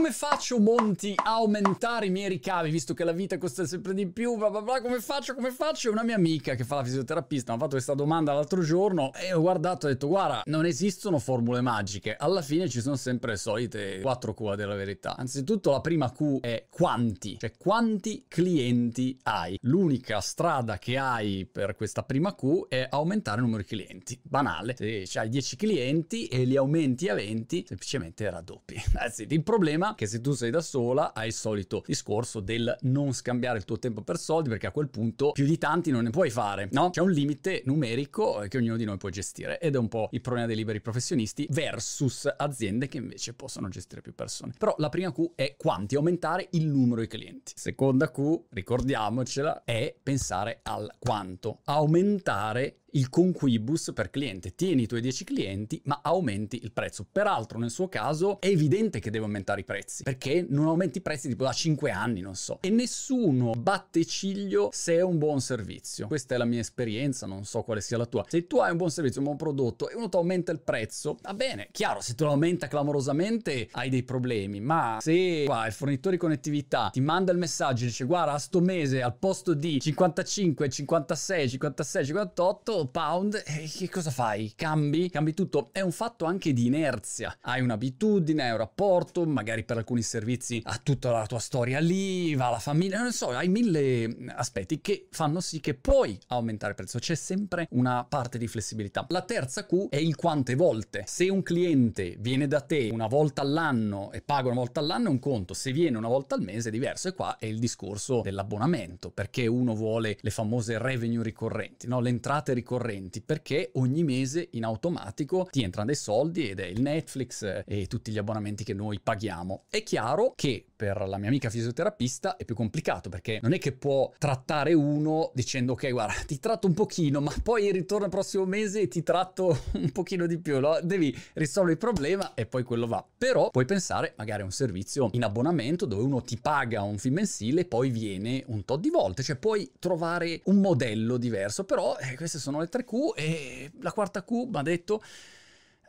come faccio Monti a aumentare i miei ricavi visto che la vita costa sempre di più, bla bla bla, come faccio, come faccio? Una mia amica che fa la fisioterapista mi ha fatto questa domanda l'altro giorno e ho guardato e ho detto guarda, non esistono formule magiche, alla fine ci sono sempre le solite quattro Q della verità. Anzitutto la prima Q è quanti, cioè quanti clienti hai. L'unica strada che hai per questa prima Q è aumentare il numero di clienti. Banale, se hai 10 clienti e li aumenti a 20, semplicemente raddoppi. It. Il problema che se tu sei da sola hai il solito discorso del non scambiare il tuo tempo per soldi perché a quel punto più di tanti non ne puoi fare, no? C'è un limite numerico che ognuno di noi può gestire ed è un po' il problema dei liberi professionisti versus aziende che invece possono gestire più persone. Però la prima Q è quanti, aumentare il numero di clienti. Seconda Q, ricordiamocela, è pensare al quanto, aumentare il conquibus per cliente. Tieni i tuoi 10 clienti, ma aumenti il prezzo. Peraltro, nel suo caso, è evidente che deve aumentare i prezzi, perché non aumenti i prezzi tipo da 5 anni, non so. E nessuno batte ciglio se è un buon servizio. Questa è la mia esperienza, non so quale sia la tua. Se tu hai un buon servizio, un buon prodotto e uno ti aumenta il prezzo, va bene. Chiaro, se tu lo aumenta clamorosamente hai dei problemi, ma se qua il fornitore di connettività ti manda il messaggio e dice guarda, a sto mese al posto di 55, 56, 56, 58 pound, e che cosa fai? Cambi? Cambi tutto? È un fatto anche di inerzia. Hai un'abitudine, hai un rapporto, magari per alcuni servizi ha tutta la tua storia lì, va la famiglia, non so, hai mille aspetti che fanno sì che puoi aumentare il prezzo. C'è sempre una parte di flessibilità. La terza Q è il quante volte. Se un cliente viene da te una volta all'anno e paga una volta all'anno è un conto, se viene una volta al mese è diverso e qua è il discorso dell'abbonamento, perché uno vuole le famose revenue ricorrenti, no? le entrate ricorrenti ricorrenti perché ogni mese in automatico ti entrano dei soldi ed è il Netflix e tutti gli abbonamenti che noi paghiamo. È chiaro che per la mia amica fisioterapista è più complicato perché non è che può trattare uno dicendo ok guarda ti tratto un pochino ma poi ritorno il prossimo mese e ti tratto un pochino di più, no? devi risolvere il problema e poi quello va. Però puoi pensare magari a un servizio in abbonamento dove uno ti paga un fee mensile e poi viene un tot di volte, cioè puoi trovare un modello diverso, però eh, queste sono le 3Q e la quarta Q mi ha detto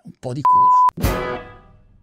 un po' di culo.